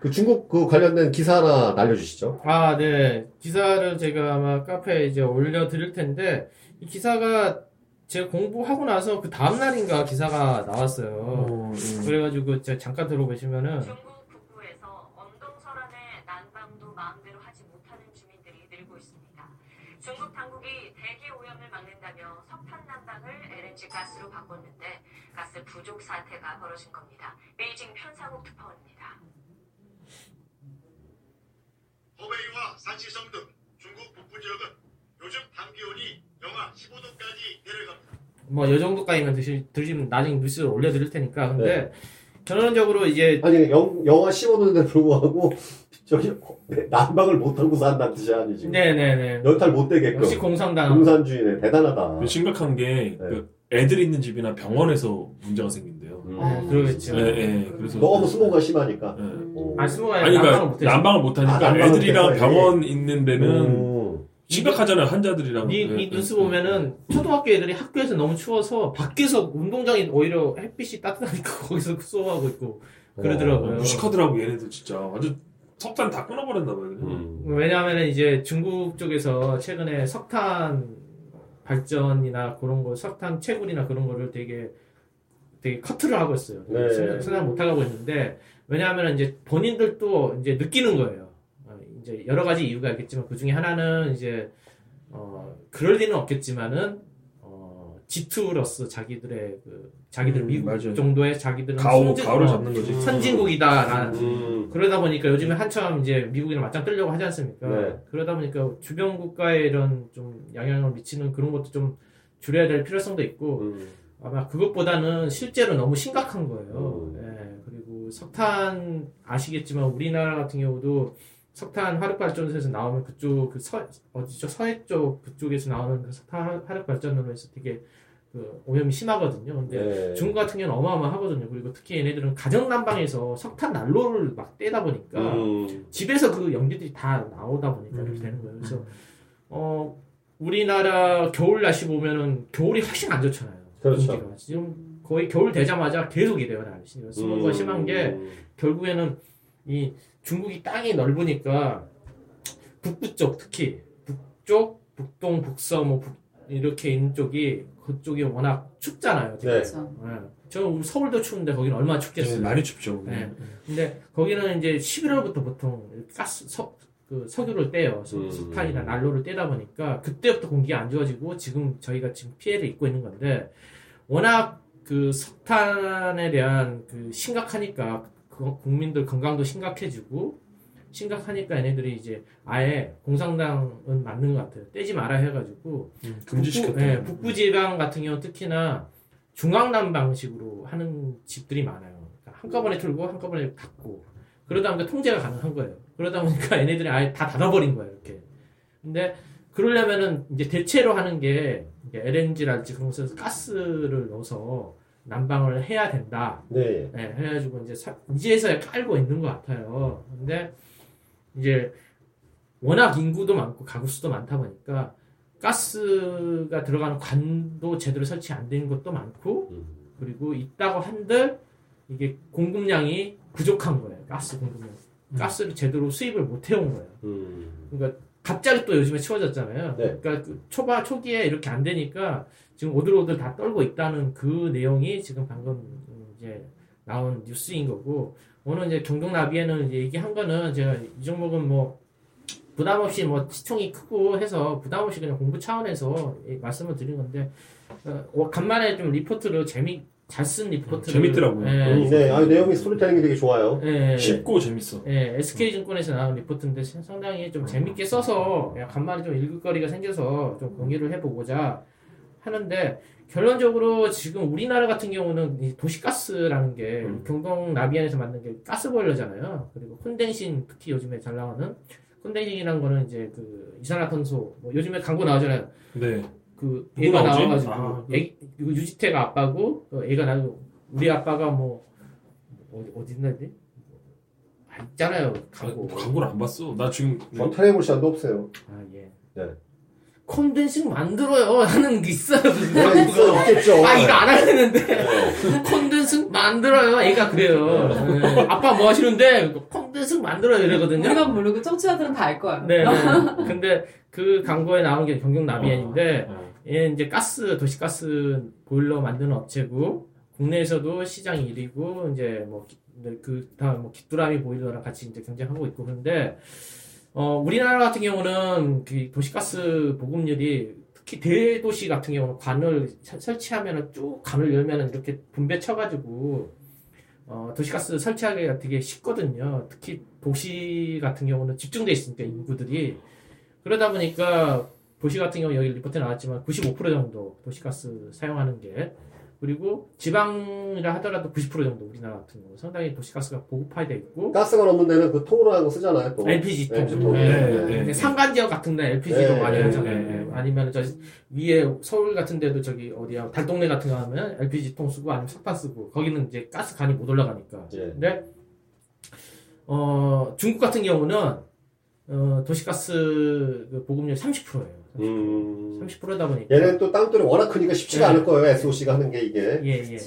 Speaker 2: 그 중국 그 관련된 기사 하나 날려주시죠.
Speaker 5: 아, 네. 기사를 제가 아마 카페에 이제 올려드릴 텐데, 이 기사가 제가 공부하고 나서 그 다음날인가 기사가 나왔어요.
Speaker 3: 어, 음.
Speaker 5: 그래가지고 제가 잠깐 들어보시면은,
Speaker 6: 중국 북부에서 엄동설안의 난방도 마음대로 하지 못하는 주민들이 늘고 있습니다. 중국 당국이 대기 오염을 막는다며 석탄 난방을 LNG 가스로 바꿨는데 가스 부족 사태가 벌어진 겁니다. 베이징 편사국 특파원입니다.
Speaker 7: 호베이와 산시성 등 중국 북부 지역은 요즘 밤 기온이 영하 15도까지 내려갑니다.
Speaker 5: 뭐, 요 정도까지만 드시, 드시면 나중에 뉴스를 올려드릴 테니까. 근데, 결론적으로 이제,
Speaker 2: 아니, 영, 영하 15도인데 불구하고, 저기, 난방을 못하고 산다는 뜻이 아니지.
Speaker 5: 네네네.
Speaker 2: 연탈 못 되게끔.
Speaker 5: 역시 공상당.
Speaker 2: 공산주의네. 대단하다.
Speaker 3: 그 심각한 게,
Speaker 2: 네.
Speaker 3: 그 애들 있는 집이나 병원에서 문제가 생긴대요.
Speaker 2: 음.
Speaker 5: 네, 그러겠죠.
Speaker 3: 예, 예. 그래서.
Speaker 2: 너무 수모가 심하니까.
Speaker 3: 예.
Speaker 2: 어.
Speaker 5: 아, 스무가
Speaker 3: 아니,
Speaker 5: 난방을
Speaker 3: 그러니까. 난방을 못하니까
Speaker 2: 아, 난방을
Speaker 3: 애들이랑 병원 있는 데는
Speaker 2: 음.
Speaker 3: 심각하잖아요, 환자들이랑.
Speaker 5: 이,
Speaker 3: 예,
Speaker 5: 이
Speaker 3: 예,
Speaker 5: 뉴스
Speaker 3: 예.
Speaker 5: 보면은 초등학교 애들이 학교에서 너무 추워서 밖에서 운동장이 오히려 햇빛이 따뜻하니까 거기서 수업하고 있고 그러더라고요.
Speaker 3: 무식하더라고, 얘네들 진짜. 완전 석탄 다 끊어버렸나 봐요, 그냥.
Speaker 2: 음.
Speaker 5: 왜냐하면 이제 중국 쪽에서 최근에 석탄 발전이나 그런 거, 석탄 채굴이나 그런 거를 되게 되게 커트를 하고 있어요.
Speaker 2: 네.
Speaker 5: 생산- 생산 못 하고 있는데 왜냐하면 이제 본인들도 이제 느끼는 거예요. 어, 이제 여러 가지 이유가 있겠지만 그 중에 하나는 이제 어 그럴 리는 없겠지만은 어 G2로서 자기들의 그 자기들
Speaker 3: 음,
Speaker 5: 미국
Speaker 3: 맞아요.
Speaker 5: 정도의 자기들은
Speaker 3: 가오,
Speaker 5: 선진-
Speaker 3: 가오를
Speaker 5: 어,
Speaker 3: 잡는 거지.
Speaker 5: 선진국이다라는
Speaker 2: 음.
Speaker 5: 그러다 보니까 요즘에 한참 이제 미국이랑 맞짱 뜨려고 하지 않습니까?
Speaker 2: 네.
Speaker 5: 그러다 보니까 주변 국가에 이런 좀 영향을 미치는 그런 것도 좀 줄여야 될 필요성도 있고
Speaker 2: 음.
Speaker 5: 아마 그것보다는 실제로 너무 심각한 거예요.
Speaker 2: 음.
Speaker 5: 예, 그리고 석탄 아시겠지만 우리나라 같은 경우도 석탄 화력 발전소에서 나오면 그쪽 그 서, 어디죠 서해 쪽 그쪽에서 나오는 그 석탄 화력 발전으로 해서 되게 그 오염이 심하거든요. 근데
Speaker 2: 네.
Speaker 5: 중국 같은 경우는 어마어마하거든요. 그리고 특히 얘네들은 가정 난방에서 석탄 난로를 막 떼다 보니까
Speaker 2: 음.
Speaker 5: 집에서 그 연기들이 다 나오다 보니까 이렇게
Speaker 3: 음.
Speaker 5: 되는 거예요. 그래서 어 우리나라 겨울 날씨 보면은 겨울이 훨씬 안 좋잖아요.
Speaker 2: 그렇죠.
Speaker 5: 공기가. 지금 거의 겨울 되자마자 계속 이래요 날씨가. 스모그가
Speaker 2: 음.
Speaker 5: 심한 게 결국에는 이 중국이 땅이 넓으니까 북부 쪽 특히 북쪽, 북동, 북서 뭐 북- 이렇게 있는 쪽이 그쪽이 워낙 춥잖아요.
Speaker 2: 네.
Speaker 4: 그렇죠.
Speaker 5: 예. 저 서울도 추운데 거기는 얼마나 춥겠어요.
Speaker 3: 네, 많이 춥죠.
Speaker 5: 네. 근데 거기는 이제 11월부터 보통 가스 석, 그 석유를 떼요. 석-
Speaker 2: 음.
Speaker 5: 석탄이나 난로를 떼다 보니까 그때부터 공기가 안 좋아지고 지금 저희가 지금 피해를 입고 있는 건데 워낙 그 석탄에 대한 그 심각하니까 그 국민들 건강도 심각해지고 심각하니까 얘네들이 이제 아예 공산당은 맞는 것 같아요. 떼지 마라 해가지고
Speaker 3: 음, 금지시켰다.
Speaker 5: 북부, 예, 북부 지방 같은 경우 특히나 중앙난 방식으로 하는 집들이 많아요. 그러니까 한꺼번에 틀고 한꺼번에 닫고 그러다 보니까 통제가 가능한 거예요. 그러다 보니까 얘네들이 아예 다 닫아버린 거예요. 이렇게. 근데 그러려면은 이제 대체로 하는 게 LNG랄지 그런 것에서 가스를 넣어서 난방을 해야 된다.
Speaker 2: 네.
Speaker 5: 네, 해가지고 이제 사- 이제서야 깔고 있는 것 같아요. 근데 이제 워낙 인구도 많고 가구 수도 많다 보니까 가스가 들어가는 관도 제대로 설치 안 되는 것도 많고
Speaker 2: 음.
Speaker 5: 그리고 있다고 한들 이게 공급량이 부족한 거예요. 가스 공급량. 가스를 제대로 수입을 못 해온 거예요.
Speaker 2: 음.
Speaker 5: 그러니까 갑자기 또 요즘에 추워졌잖아요.
Speaker 2: 네.
Speaker 5: 그러니까 그 초반 초기에 이렇게 안 되니까 지금 오들오들 다 떨고 있다는 그 내용이 지금 방금 이제 나온 뉴스인 거고 오늘 이제 경동 나비에는 이제 얘기한 거는 제가 이 종목은 뭐 부담 없이 뭐 시총이 크고 해서 부담 없이 그냥 공부 차원에서 이 말씀을 드린 건데 어, 간만에 좀 리포트를 재미 잘 쓴 리포트를
Speaker 3: 재밌더라고요.
Speaker 5: 예,
Speaker 2: 음, 네, 아, 내용이 스토리텔링이 되게 좋아요.
Speaker 5: 예,
Speaker 3: 쉽고 재밌어.
Speaker 5: 예, SK증권에서 나온 리포트인데 상당히 좀 재밌게 써서 간만에 좀 읽을 거리가 생겨서 좀 공유를 해보고자 하는데 결론적으로 지금 우리나라 같은 경우는 이 도시가스라는 게
Speaker 3: 음.
Speaker 5: 경동 나비엔에서 만든 게 가스보일러잖아요. 그리고 condensing 특히 요즘에 잘 나오는 condensing이라는 거는 이제 그 이산화탄소 뭐 요즘에 광고 나오잖아요.
Speaker 3: 네.
Speaker 5: 그 애가
Speaker 3: 나오지?
Speaker 5: 나와가지고
Speaker 3: 아, 그-
Speaker 5: 애, 이거 유지태가 아빠고 그 애가 나고 우리 아빠가 뭐 어디 어디 있는데 아 있잖아요 광고
Speaker 3: 광고를 안 봤어. 나 지금
Speaker 2: 전 테레볼 시간도 없어요.
Speaker 5: 아 예.
Speaker 2: 네.
Speaker 5: 콘덴싱 만들어요 하는 게 있어요. 그
Speaker 2: 네, 있어. 있겠죠.
Speaker 5: 아 이거 안 하려는데
Speaker 2: 네.
Speaker 5: 콘덴싱 만들어요. 애가 그래요. 네. 아빠 뭐 하시는데 콘덴싱 만들어요 이러거든요.
Speaker 4: 우리가 모르고 청취자들은 다 알 거야.
Speaker 5: 네. 네. 근데 그 광고에 나온 게 경경 나비엔인데
Speaker 3: 어.
Speaker 5: 얘 이제 가스 도시가스 보일러 만드는 업체고 국내에서도 시장 1위고 이제 뭐 그 다음 뭐 기뚜라미 보일러랑 같이 이제 경쟁하고 있고 그런데 어 우리나라 같은 경우는 그 도시가스 보급률이 특히 대도시 같은 경우는 관을 서- 설치하면은 쭉 관을 열면은 이렇게 분배 쳐가지고 어 도시가스 설치하기가 되게 쉽거든요. 특히 도시 같은 경우는 집중돼 있으니까 인구들이 그러다 보니까 도시 같은 경우 여기 리포트에 나왔지만 95% 정도 도시가스 사용하는 게 그리고 지방이라 하더라도 90% 정도 우리나라 같은 경우 상당히 도시가스가 보급화돼 있고
Speaker 2: 가스가 없는 데는 그 통으로 하는 거 쓰잖아요, 또.
Speaker 5: LPG 통.
Speaker 2: LPG 통.
Speaker 5: 네,
Speaker 3: 네,
Speaker 5: 네.
Speaker 3: 네.
Speaker 5: 산간 지역 같은 데 LPG로
Speaker 2: 네,
Speaker 5: 많이
Speaker 2: 네,
Speaker 5: 하잖아요.
Speaker 3: 네, 네.
Speaker 5: 아니면 저 위에 서울 같은 데도 저기 어디야 달동네 같은 거 하면 LPG 통 쓰고 아니면 석탄 쓰고 거기는 이제 가스 간이 못 올라가니까.
Speaker 2: 예.
Speaker 5: 근데 어 중국 같은 경우는 어 도시가스 그 보급률 30%예요.
Speaker 2: 음.
Speaker 5: 30%다 보니까
Speaker 2: 얘는 또 땅돌이 워낙 크니까 쉽지가
Speaker 5: 네.
Speaker 2: 않을 거예요, SOC가 하는 게 이게.
Speaker 5: 예, 예.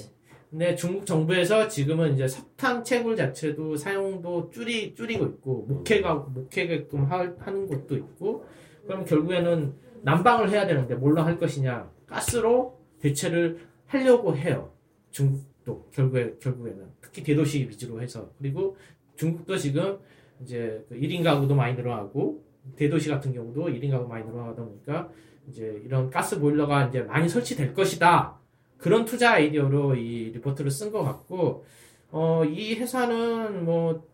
Speaker 5: 근데 중국 정부에서 지금은 이제 석탄 채굴 자체도 사용도 줄이, 줄이고 있고, 목회가, 목회게끔 하, 하는 곳도 있고, 그럼 결국에는 난방을 해야 되는데 뭘로 할 것이냐. 가스로 대체를 하려고 해요. 중국도, 결국에, 결국에는. 특히 대도시 위주로 해서. 그리고 중국도 지금 이제 그 1인 가구도 많이 늘어나고, 대도시 같은 경우도 1인 가구 많이 늘어나다 보니까, 이제 이런 가스 보일러가 이제 많이 설치될 것이다. 그런 투자 아이디어로 이 리포트를 쓴 것 같고, 어, 이 회사는 뭐,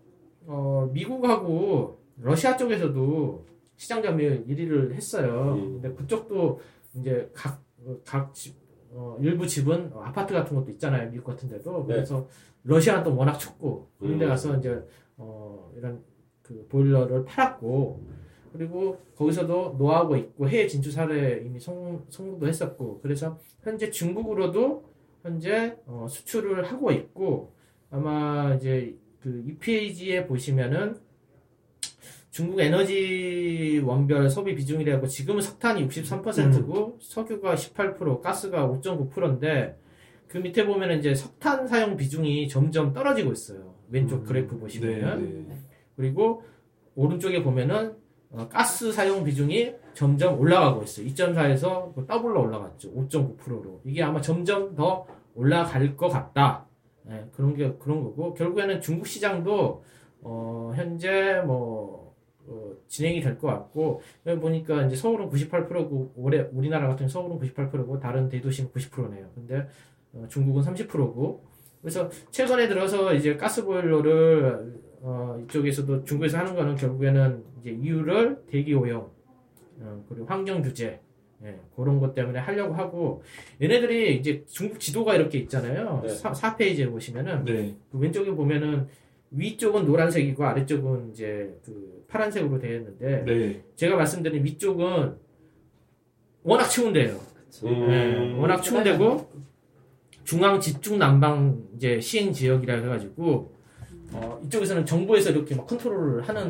Speaker 5: 어, 미국하고 러시아 쪽에서도 시장 점유율 1위를 했어요.
Speaker 2: 음.
Speaker 5: 근데 그쪽도 이제 각, 어, 각 집, 어, 일부 집은 어, 아파트 같은 것도 있잖아요. 미국 같은 데도.
Speaker 2: 네.
Speaker 5: 그래서 러시아는 또 워낙 춥고, 그런 데
Speaker 2: 음.
Speaker 5: 가서 이제, 어, 이런 그 보일러를 팔았고, 그리고 거기서도 노하우가 있고 해외 진출 사례 이미 성, 성공도 했었고 그래서 현재 중국으로도 현재 어, 수출을 하고 있고 아마 이제 그이 페이지에 보시면은 중국 에너지 원별 소비 비중이라고 지금은 석탄이 63%고 석유가 18% 가스가 5.9%인데 그 밑에 보면은 이제 석탄 사용 비중이 점점 떨어지고 있어요 왼쪽
Speaker 3: 음.
Speaker 5: 그래프 보시면은
Speaker 3: 네, 네.
Speaker 5: 그리고 오른쪽에 보면은 어, 가스 사용 비중이 점점 올라가고 있어요. 2.4에서 더블로 올라갔죠. 5.9%로. 이게 아마 점점 더 올라갈 것 같다. 예, 그런 게 그런 거고 결국에는 중국 시장도 어, 현재 뭐 어, 진행이 될 것 같고 여기 보니까 이제 서울은 98%고 올해 우리나라 같은 서울은 98%고 다른 대도시는 90%네요. 근데 어, 중국은 30%고 그래서 최근에 들어서 이제 가스보일러를 어, 이쪽에서도 중국에서 하는 거는 결국에는 이제 이유를 대기 오염 어, 그리고 환경 규제 예, 그런 것 때문에 하려고 하고 얘네들이 이제 중국 지도가 이렇게 있잖아요.
Speaker 2: 네.
Speaker 5: 사 4페이지에 보시면은
Speaker 3: 네.
Speaker 5: 그 왼쪽에 보면은 위쪽은 노란색이고 아래쪽은 이제 그 파란색으로 되어 있는데
Speaker 3: 네.
Speaker 5: 제가 말씀드린 위쪽은 워낙 추운데요.
Speaker 2: 음.
Speaker 5: 예, 워낙 추운 데고 중앙 집중 난방 이제 시행 지역이라 해가지고 어, 이쪽에서는 정부에서 이렇게 막 컨트롤을 하는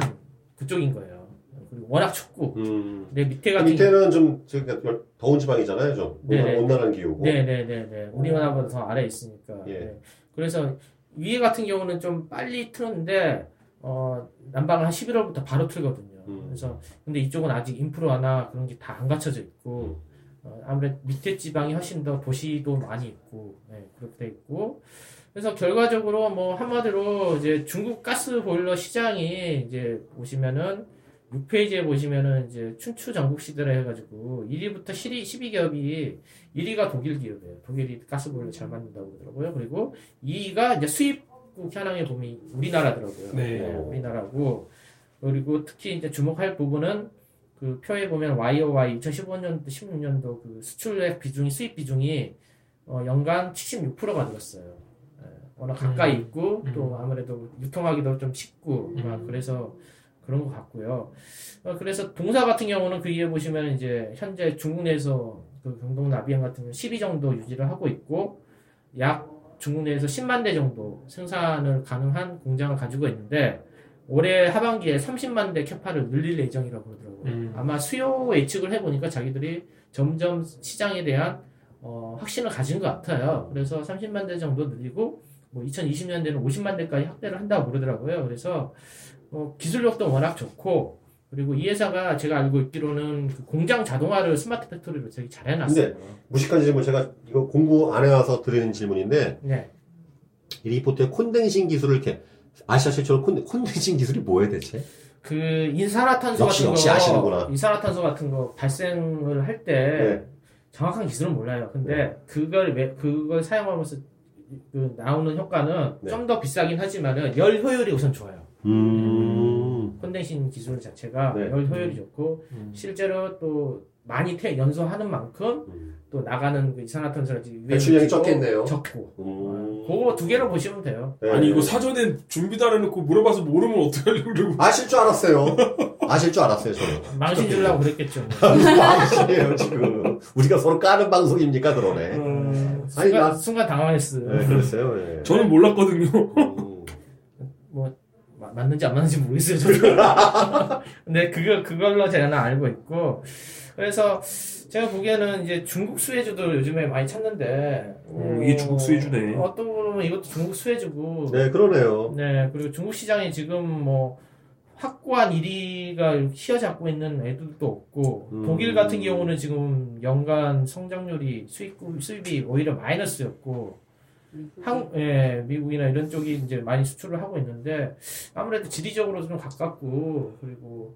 Speaker 5: 그쪽인 거예요. 그리고 워낙 춥고
Speaker 2: 음.
Speaker 5: 내 밑에
Speaker 2: 그
Speaker 5: 같은
Speaker 2: 밑에는 좀 저기 열- 더운 지방이잖아요, 좀
Speaker 5: 네네.
Speaker 2: 온난- 온난한 기후고.
Speaker 5: 네네네네. 우리나라보다 더 아래 에 있으니까.
Speaker 2: 어. 예.
Speaker 5: 네. 그래서 위에 같은 경우는 좀 빨리 트는데 어, 난방을 한 11월부터 바로 틀거든요.
Speaker 2: 음.
Speaker 5: 그래서 근데 이쪽은 아직 인프라나 그런 게 다 안 갖춰져
Speaker 2: 음.
Speaker 5: 있고 어, 아무래도 밑에 지방이 훨씬 더 도시도 많이 있고 네, 그렇게 돼 있고 그래서 결과적으로 뭐 한마디로 이제 중국 가스 보일러 시장이 이제 보시면은 6페이지에 보시면은 이제 춘추 전국 시대라 해가지고 1위부터 12, 12기업이 1위가 독일 기업이에요. 독일이 가스 보일러 잘 만든다고 그러더라고요. 그리고 2위가 이제 수입국 현황에 보면 우리나라더라고요.
Speaker 3: 네.
Speaker 5: 우리나라고 그리고 특히 이제 주목할 부분은 그 표에 보면 YOY 2015년도 16년도 그 수출액 비중이 수입 비중이 어, 연간 76%가 늘었어요. 예, 워낙 가까이
Speaker 3: 음.
Speaker 5: 있고 또 아무래도 유통하기도 좀 쉽고 막
Speaker 3: 음.
Speaker 5: 그래서 그런 것 같고요. 어, 그래서 동사 같은 경우는 그 위에 보시면 이제 현재 중국 내에서 그 경동 나비행 같은 경우 12 정도 유지를 하고 있고 약 중국 내에서 10만 대 정도 생산을 가능한 공장을 가지고 있는데 올해 하반기에 30만 대 캐파를 늘릴 예정이라고 그러더라고요.
Speaker 3: 음.
Speaker 5: 아마 수요 예측을 해보니까 자기들이 점점 시장에 대한 어, 확신을 가진 것 같아요. 그래서 30만 대 정도 늘리고 뭐 2020년대는 50만 대까지 확대를 한다고 그러더라고요. 그래서 어, 기술력도 워낙 좋고 그리고 이 회사가 제가 알고 있기로는 그 공장 자동화를 smart factory로 되게 잘 해놨어요.
Speaker 2: 무식한 질문 제가 이거 공부 안 해와서 드리는 질문인데
Speaker 5: 네.
Speaker 2: 이 리포트에 condensing 기술을 이렇게 아시아 최초로 con, condensing 기술이 뭐예요 대체?
Speaker 5: 그 이산화탄소
Speaker 2: 역시,
Speaker 5: 같은
Speaker 2: 역시
Speaker 5: 거
Speaker 2: 아시는구나.
Speaker 5: 이산화탄소 같은 거 발생을 할 때
Speaker 2: 네.
Speaker 5: 정확한 기술은 몰라요. 근데 그걸 왜 그걸 사용하면서 그 나오는 효과는
Speaker 2: 네.
Speaker 5: 좀 더 비싸긴 하지만은 열 효율이 우선 좋아요.
Speaker 2: 음.
Speaker 5: 콘덴싱 기술 자체가
Speaker 2: 네.
Speaker 5: 열 효율이 좋고
Speaker 3: 음.
Speaker 5: 실제로 또 많이 태 연소하는 만큼
Speaker 2: 음.
Speaker 5: 또 나가는 그 이산화탄소가
Speaker 2: 배출량이 적겠네요.
Speaker 5: 적고
Speaker 2: 음.
Speaker 5: 그거 두 개로 보시면 돼요.
Speaker 2: 네.
Speaker 3: 아니 이거 사전에 준비도 안 해놓고 물어봐서 모르면 어떻게 하려고 그러고
Speaker 2: 아실 줄 알았어요. 아실 줄 알았어요 저는.
Speaker 5: 망신 주려고 그랬겠죠. 뭐.
Speaker 2: 방식이에요 지금. 우리가 서로 까는 방송입니까 그러네.
Speaker 5: 음,
Speaker 2: 아니,
Speaker 5: 순간,
Speaker 2: 나-
Speaker 5: 순간 당황했어요.
Speaker 2: 네, 그랬어요. 네.
Speaker 3: 저는 몰랐거든요.
Speaker 2: 음.
Speaker 5: 마- 맞는지 안 맞는지 모르겠어요, 저도. 근데 그거, 그걸로 제가 알고 있고. 그래서 제가 보기에는 이제 중국 수혜주도 요즘에 많이 찾는데.
Speaker 3: 오, 이게 중국 수혜주네.
Speaker 5: 어떤 보면 이것도 중국 수혜주고.
Speaker 2: 네 그러네요.
Speaker 5: 네, 그리고 중국 시장이 지금 뭐 확고한 1위가 휘어잡고 있는 애들도 없고
Speaker 2: 음.
Speaker 5: 독일 같은 경우는 지금 연간 성장률이 수입 수입이 오히려 마이너스였고 한, 예, 미국이나 이런 쪽이 이제 많이 수출을 하고 있는데 아무래도 지리적으로 좀 가깝고 그리고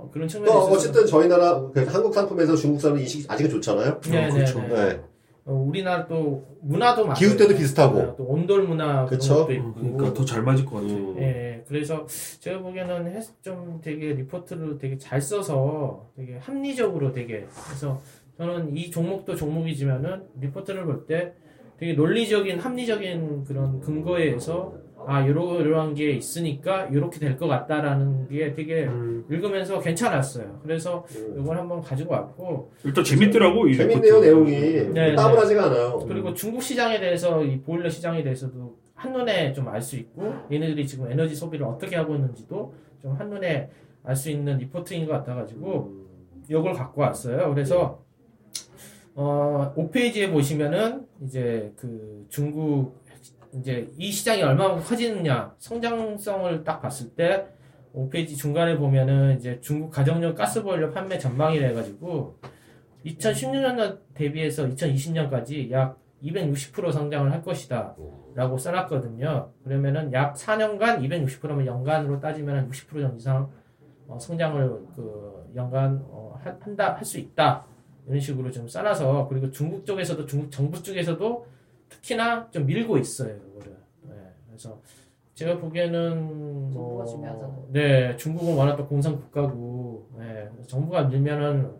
Speaker 5: 어, 그런 측면에서
Speaker 2: 또 어쨌든 저희 나라 그 한국 상품에서 중국산은 인식이 아직은 좋잖아요.
Speaker 5: 네, 네,
Speaker 3: 그렇죠.
Speaker 5: 네.
Speaker 2: 네.
Speaker 5: 어, 우리나라 또 문화도 많아요.
Speaker 2: 기후 때도 비슷하고.
Speaker 5: 네, 또 온돌 문화
Speaker 2: 그쵸?
Speaker 5: 그런 것도 있고
Speaker 3: 그러니까 더 잘 맞을 것 같아요.
Speaker 2: 음.
Speaker 5: 예, 그래서 제가 보기에는 해- 좀 되게 리포트를 되게 잘 써서 되게 합리적으로 되게 그래서 저는 이 종목도 종목이지만은 리포트를 볼 때 되게 논리적인 합리적인 그런 근거에 의해서 아 요러한 게 있으니까 이렇게 될 것 같다라는 게 되게
Speaker 3: 음,
Speaker 5: 읽으면서 괜찮았어요. 그래서
Speaker 2: 음.
Speaker 5: 이걸 한번 가지고 왔고
Speaker 3: 일단 재밌더라고 이
Speaker 2: 재밌네요. 내용이
Speaker 5: 네,
Speaker 2: 따분하지가 않아요.
Speaker 5: 그리고 중국 시장에 대해서 이 보일러 시장에 대해서도 한눈에 좀 알 수 있고 얘네들이 지금 에너지 소비를 어떻게 하고 있는지도 좀 한눈에 알 수 있는 리포트인 것 같아가지고 이걸 갖고 왔어요. 그래서 어 5페이지에 보시면은 이제 그 중국 이제 이 시장이 얼마나 커지느냐 성장성을 딱 봤을 때 5페이지 중간에 보면은 이제 중국 가정용 가스보일러 판매 전망이라 해가지고 2016년 대비해서 2020년까지 약 260% 성장을 할 것이다. 라고 써놨거든요. 그러면은 약 4년간 260%면 연간으로 따지면 한60% 정도 이상 어, 성장을 그 연간 어, 하- 한다 할 수 있다 이런 식으로 좀 써놔서 그리고 중국 쪽에서도 중국 정부 쪽에서도 특히나 좀 밀고 있어요 이거를. 네, 그래서 제가 보기에는
Speaker 4: 정부가 중요하잖아요.
Speaker 5: 네, 중국은 워낙 또 공산 국가고 네, 정부가 밀면은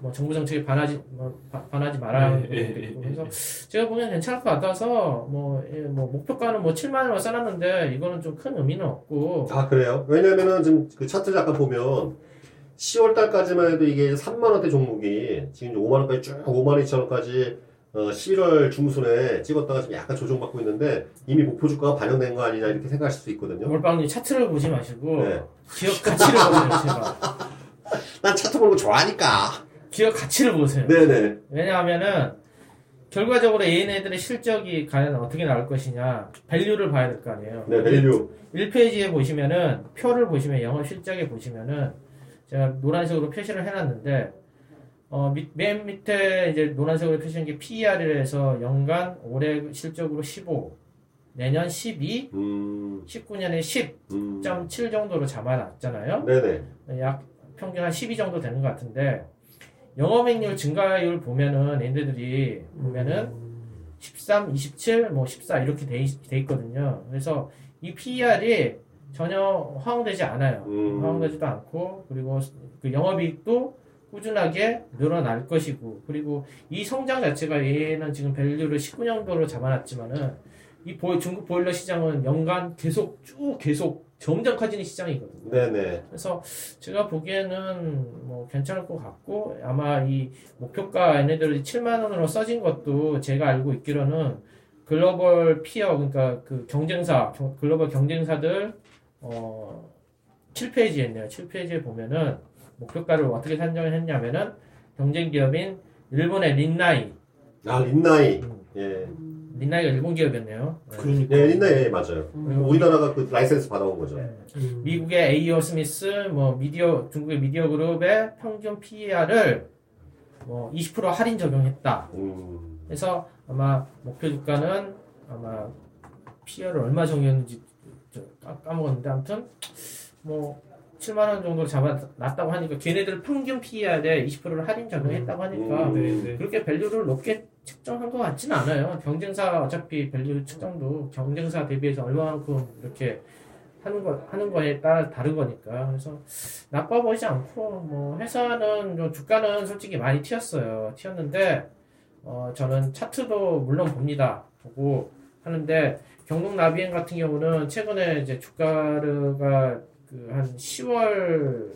Speaker 5: 뭐 정부 정책에 반하지 뭐, 바- 반하지 말아야
Speaker 3: 네, 예,
Speaker 5: 되겠고
Speaker 3: 예, 예,
Speaker 5: 그래서 제가 보기엔 괜찮을 것 같아서 뭐, 예, 뭐 목표가는 뭐 7만 원을 써놨는데 이거는 좀 큰 의미는 없고
Speaker 2: 아 그래요? 왜냐면은 지금 그 차트 잠깐 보면 10월 달까지만 해도 이게 3만 원대 종목이 지금 이제 5만 원까지 쭉 5만 2천 원까지 어, 11월 중순에 찍었다가 지금 약간 조정받고 있는데 이미 목표 주가가 반영된 거 아니냐 이렇게 생각하실 수 있거든요.
Speaker 5: 몰빵님 차트를 보지 마시고
Speaker 2: 네.
Speaker 5: 기업 가치를 보세요 제가
Speaker 2: 난 차트 보는 거 좋아하니까.
Speaker 5: 기업 가치를 보세요.
Speaker 2: 네네.
Speaker 5: 왜냐하면은 결과적으로 얘네들의 실적이 과연 어떻게 나올 것이냐 value를 봐야 될 거 아니에요.
Speaker 2: 네, value.
Speaker 5: 1페이지에 보시면은 표를 보시면 영업 실적에 보시면은 제가 노란색으로 표시를 해놨는데 어, 밑- 맨 밑에 이제 노란색으로 표시한 게 PER이라서 연간 올해 실적으로 15, 내년 12,
Speaker 2: 음,
Speaker 5: 19년에 10.7
Speaker 2: 음.
Speaker 5: 정도로 잡아놨잖아요.
Speaker 2: 네네.
Speaker 5: 약 평균 한 12 정도 되는 것 같은데 영업이익률 증가율 보면은 얘네들이 보면은 13, 27, 뭐 14 이렇게 돼, 있, 돼 있거든요. 그래서 이 PER이 전혀 허용되지 않아요.
Speaker 2: 음.
Speaker 5: 허용되지도 않고 그리고 그 영업이익도 꾸준하게 늘어날 것이고 그리고 이 성장 자체가 얘는 지금 밸류를 19년도로 잡아놨지만은 이 보- 중국 보일러 시장은 연간 계속 쭉 계속 점점 커지는 시장이거든요.
Speaker 2: 네네.
Speaker 5: 그래서 제가 보기에는 뭐 괜찮을 것 같고 아마 이 목표가 얘네들이 7만 원으로 써진 것도 제가 알고 있기로는 글로벌 peer 그러니까 그 경쟁사 경- 글로벌 경쟁사들 어 7페이지에 있네요. 7페이지에 보면은 목표가를 어떻게 산정을 했냐면은 경쟁 기업인 일본의 린나이
Speaker 2: 아, 린나이.
Speaker 5: 음,
Speaker 2: 예.
Speaker 5: 린나이가 일본 기업이었네요. 네.
Speaker 3: 그러니까.
Speaker 2: 예, 린나이, 예, 맞아요.
Speaker 5: 그리고
Speaker 2: 우리나라가 그 라이센스 받아온 거죠.
Speaker 5: 네.
Speaker 3: 음.
Speaker 5: 미국의 에이오 스미스, 뭐 미디어 중국의 미디어 그룹의 평균 PER을 뭐 20% 할인 적용했다.
Speaker 2: 음,
Speaker 5: 그래서 아마 목표 주가는 아마 PER을 얼마 정했는지 까먹었는데 아무튼 뭐 7만 원 정도 잡아놨다고 하니까 걔네들 평균 PER에 20%를 할인 적용했다고 하니까
Speaker 2: 음.
Speaker 3: 네, 네.
Speaker 5: 그렇게 value를 높게 측정한 것 같지는 않아요. 경쟁사 어차피 value 측정도 경쟁사 대비해서 얼마만큼 이렇게 하는 거 하는 거에 따라 다른 거니까 그래서 나빠 보이지 않고 뭐 회사는 좀 주가는 솔직히 많이 튀었어요. 튀었는데 어 저는 차트도 물론 봅니다. 보고 하는데 경동 나비엔 같은 경우는 최근에 이제 주가가 그 한 10월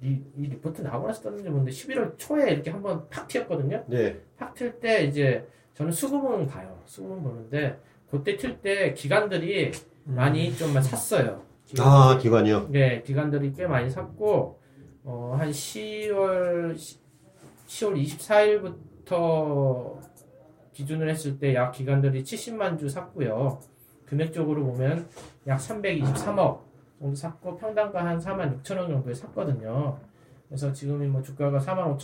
Speaker 5: 이, 이 리포트 나오고 나서 떴는지 모르는데 11월 초에 이렇게 한번 팍 튀었거든요.
Speaker 2: 네.
Speaker 5: 팍틀때 이제 저는 수급은 봐요. 수급은 보는데 그때 틀때 기관들이 많이 좀 샀어요.
Speaker 2: 아, 기관이요?
Speaker 5: 네, 기관들이 꽤 많이 샀고 어, 한 10월 10월 24일부터 기준을 했을 때 약 기관들이 70만 주 샀고요. 금액적으로 보면 약 323억 정도 샀고 평당가 한 4만 6천 원 정도에 샀거든요. 그래서 지금이 뭐 주가가 4만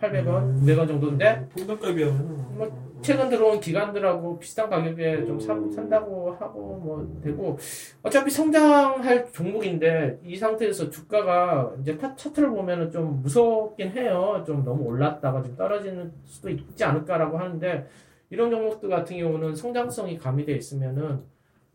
Speaker 5: 5,800원, 900원 정도인데
Speaker 3: 평당가에 비하면
Speaker 5: 뭐 최근 들어온 기관들하고 비슷한 가격에 좀 사, 산다고 하고 뭐 되고 어차피 성장할 종목인데 이 상태에서 주가가 이제 파- 차트를 보면은 좀 무섭긴 해요. 좀 너무 올랐다가 좀 떨어지는 수도 있지 않을까라고 하는데 이런 종목들 같은 경우는 성장성이 가미돼 있으면은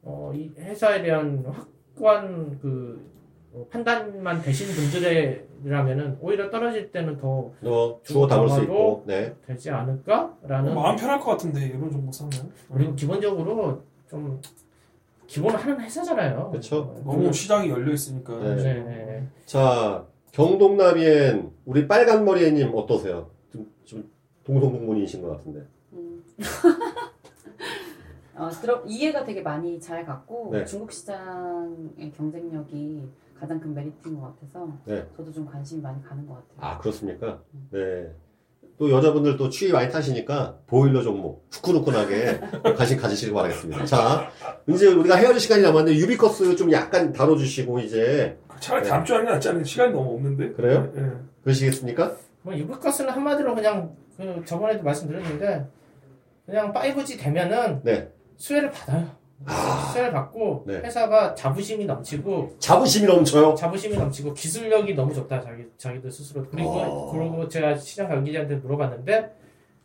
Speaker 5: 어, 이 회사에 대한 확 고한 그 어, 판단만 되신 분들이라면은 오히려 떨어질 때는 더
Speaker 2: 뭐, 주워 담을 수 있고, 네.
Speaker 5: 되지 않을까라는
Speaker 3: 마음 편할 것 같은데 이런 종목 사면
Speaker 5: 그리고 기본적으로 좀 기본 하는 회사잖아요.
Speaker 2: 그쵸.
Speaker 3: 너무 시장이 열려 있으니까
Speaker 2: 네.
Speaker 5: 네, 네.
Speaker 2: 자, 경동나비엔 우리 빨간 머리애님 어떠세요? 좀, 좀 동성동문이신 것 같은데.
Speaker 4: 음. 어, 들어, 이해가 되게 많이 잘 갔고
Speaker 2: 네.
Speaker 4: 중국 시장의 경쟁력이 가장 큰 메리트인 것 같아서
Speaker 2: 네.
Speaker 4: 저도 좀 관심이 많이 가는 것 같아요.
Speaker 2: 아, 그렇습니까? 네. 또 여자분들 또 추위 많이 타시니까 보일러 종목 후끈후끈하게 관심 가지시길 바라겠습니다. 자, 이제 우리가 헤어질 시간이 남았는데 유비쿼스 좀 약간 다뤄주시고 이제
Speaker 3: 차라리 다음 주 하는 게 낫지 않을까 시간이 너무 없는데
Speaker 2: 그래요?
Speaker 3: 예.
Speaker 2: 그러시겠습니까?
Speaker 5: 뭐 유비쿼스는 한마디로 그냥 그 저번에도 말씀드렸는데 그냥 5G 되면은
Speaker 2: 네.
Speaker 5: 수혜를 받아요. 수혜를 받고
Speaker 2: 네.
Speaker 5: 회사가 자부심이 넘치고
Speaker 2: 자부심이 넘쳐요.
Speaker 5: 자부심이 넘치고 기술력이 너무 좋다 자기 자기들 스스로 그리고
Speaker 2: 어.
Speaker 5: 그리고 제가 시장 관계자한테 물어봤는데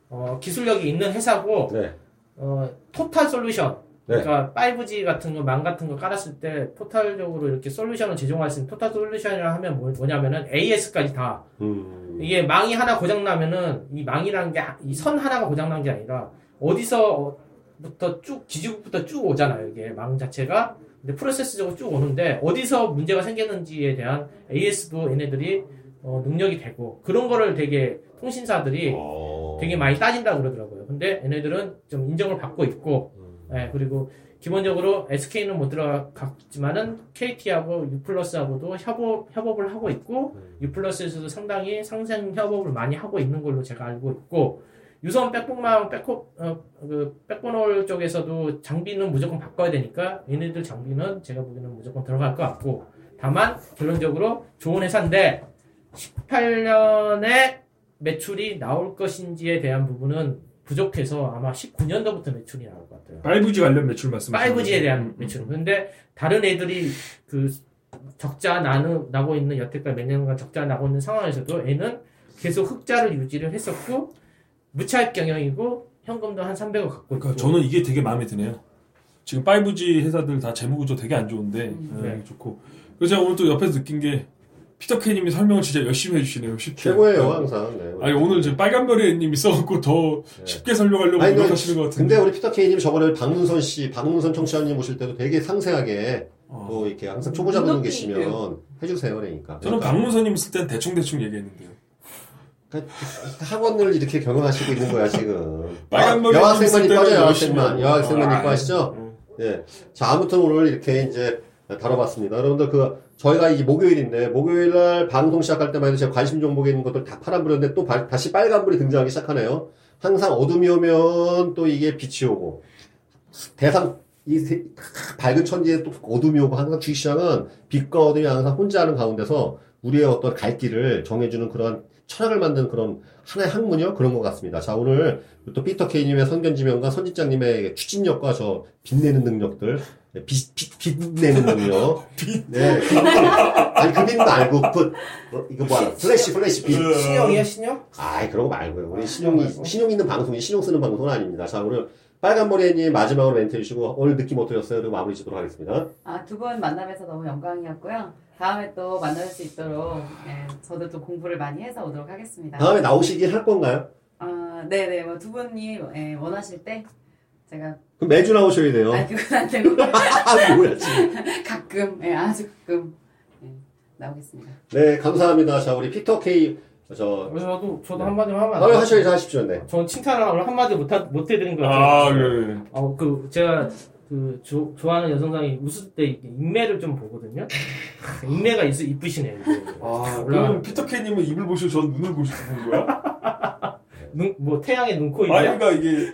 Speaker 5: 어, 기술력이 있는 회사고
Speaker 2: 네.
Speaker 5: 어, 토탈 솔루션.
Speaker 2: 네.
Speaker 5: 그러니까 5G 같은 거, 망 같은 거 깔았을 때 토탈적으로 이렇게 솔루션을 제공할 수 있는 토탈 솔루션이라 하면 뭐- 뭐냐면은 AS까지 다.
Speaker 2: 음.
Speaker 5: 이게 망이 하나 고장 나면은 이 망이라는 게 이 선 하나가 고장 난 게 아니라 어디서 부터 쭉, 기지국부터 쭉 오잖아요. 이게 망 자체가. 근데 프로세스적으로 쭉 오는데 어디서 문제가 생겼는지에 대한 AS도 얘네들이 어, 능력이 되고 그런 거를 되게 통신사들이
Speaker 2: 어.
Speaker 5: 되게 많이 따진다고 그러더라고요. 근데 얘네들은 좀 인정을 받고 있고,
Speaker 2: 음.
Speaker 5: 예, 그리고 기본적으로 SK는 못 들어갔지만은 KT하고 유플러스하고도 협업 협업을 하고 있고 유플러스에서도 상당히 상생 협업을 많이 하고 있는 걸로 제가 알고 있고 유선 백복망 백호 어, 그 백번홀 쪽에서도 장비는 무조건 바꿔야 되니까 얘네들 장비는 제가 보기에는 무조건 들어갈 것 같고 다만 결론적으로 좋은 회사인데 18년에 매출이 나올 것인지에 대한 부분은 부족해서 아마 19년도부터 매출이 나올 것 같아요.
Speaker 3: 5G 관련 매출 말씀하시는
Speaker 5: 5G에 대한 매출은. 근데 다른 애들이 그 적자 나는, 나고 있는 여태까지 몇 년간 적자 나고 있는 상황에서도 애는 계속 흑자를 유지를 했었고 무차익 경영이고 현금도 한 300억 갖고 있고
Speaker 3: 그러니까 저는 이게 되게 마음에 드네요. 지금 5G 회사들 다 재무구조 되게 안 좋은데
Speaker 4: 음.
Speaker 3: 네,
Speaker 5: 네.
Speaker 3: 좋고. 그래서 제가 오늘 또 옆에서 느낀 게 피터 케이님이 설명을 진짜 열심히 해주시네요. 쉽게.
Speaker 2: 최고예요 항상. 네.
Speaker 3: 아니 오늘 지금 빨간머리님 있어갖고 더
Speaker 2: 네.
Speaker 3: 쉽게 설명하려고
Speaker 2: 아니,
Speaker 3: 노력하시는 것 같은데.
Speaker 2: 근데 우리 피터 케이님 저번에 박문선 씨, 박문선 청취자님 모실 때도 되게 상세하게
Speaker 3: 어.
Speaker 2: 또 이렇게 항상 초보자분 계시면 해주세요, 그러니까.
Speaker 3: 저는 박문서님 있을 땐 대충 대충 얘기했는데요.
Speaker 2: 그러니까 학원을 이렇게 경영하시고 있는 거야 지금. 여학생만
Speaker 3: 때는
Speaker 2: 여학생만.
Speaker 3: 열심히
Speaker 2: 여학생만
Speaker 3: 아,
Speaker 2: 이뻐하시죠?
Speaker 5: 음.
Speaker 2: 예. 자, 아무튼 오늘 이렇게 이제 다뤄봤습니다. 여러분들 그, 저희가 이게 목요일인데, 목요일 날 방송 시작할 때만 해도 제가 관심 종목에 있는 것들 다 파란불이었는데 또 바- 다시 빨간불이 등장하기 시작하네요. 항상 어둠이 오면 또 이게 빛이 오고, 대상, 이 세- 밝은 천지에 또 어둠이 오고 항상 주식시장은 빛과 어둠이 항상 혼자 하는 가운데서 우리의 어떤 갈 길을 정해주는 그런 철학을 만드는 그런 하나의 학문이요? 그런 것 같습니다. 자, 오늘 또 피터 케이님의 선견지명과 선지장님의 추진력과 저 빛내는 능력들, 네, 빛, 빛, 빛내는 능력. 네. 아니, 그빛 말고, 그, 어, 이거 뭐야, 플래시, 플래시 빛.
Speaker 5: 신형이야 신형?
Speaker 2: 아이, 그런 거 말고요. 우리 신용이, 신용 있는 방송이 신용 쓰는 방송은 아닙니다. 자, 오늘 빨간머리님 마지막으로 멘트 해주시고, 오늘 느낌 어떠셨어요? 그리고 마무리 짓도록 하겠습니다.
Speaker 4: 아, 두 분 만나면서 너무 영광이었고요. 다음에 또 만날 수 있도록 예, 저도 또 공부를 많이 해서 오도록 하겠습니다.
Speaker 2: 다음에 나오시긴 할 건가요?
Speaker 4: 아, 네네. 뭐 두 분이 예, 원하실 때 제가
Speaker 2: 그럼 매주 나오셔야 돼요.
Speaker 4: 아 그건 안 되고
Speaker 2: 아, 뭐야, 지금.
Speaker 4: 가끔 예, 아주 가끔 예, 나오겠습니다.
Speaker 2: 네, 감사합니다. 자, 우리 피터 케이, 저,
Speaker 5: 그래서 저도 저도 한마디만 하면 안
Speaker 2: 아,
Speaker 5: 돼요?
Speaker 2: 하셔야지 하십시오. 네.
Speaker 5: 저는 칭찬을 오늘 한마디 못, 하, 못 해드린 것 같아요.
Speaker 3: 아, 그래.
Speaker 5: 어, 그, 제가, 그, 조, 좋아하는 여성상이 웃을 때 입매를 좀 보거든요. 입매가 있, 이쁘시네요.
Speaker 3: 아,
Speaker 5: 올라
Speaker 3: 그러면 피터 케이님은 입을 보시고 전 눈을 보시고 본 거야?
Speaker 5: 눈, 뭐, 태양의 눈, 코, 입.
Speaker 3: 아니, 그러니까 이게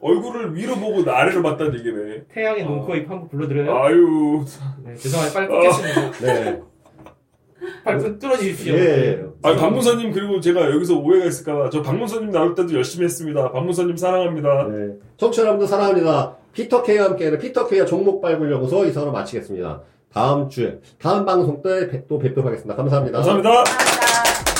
Speaker 3: 얼굴을 위로 보고 아래로 봤다는 얘기네.
Speaker 5: 태양의 눈,
Speaker 3: 아.
Speaker 5: 코, 입 한번 불러드려요?
Speaker 3: 아유.
Speaker 5: 네, 죄송해요. 빨리 끊겠습니다.
Speaker 2: 네.
Speaker 5: 빨리 끊- 끊어주십시오.
Speaker 2: 예.
Speaker 3: 아, 박문서님 그리고 제가 여기서 오해가 있을까봐 저 박문서님 나올 때도 열심히 했습니다. 박문서님 사랑합니다.
Speaker 2: 네. 청취자 여러분들 사랑합니다. 피터 K와 함께하는 피터 K와 종목 발굴 연구소 이상으로 마치겠습니다. 다음 주에, 다음 방송 때 또 뵙도록 하겠습니다. 감사합니다.
Speaker 3: 감사합니다.
Speaker 4: 감사합니다.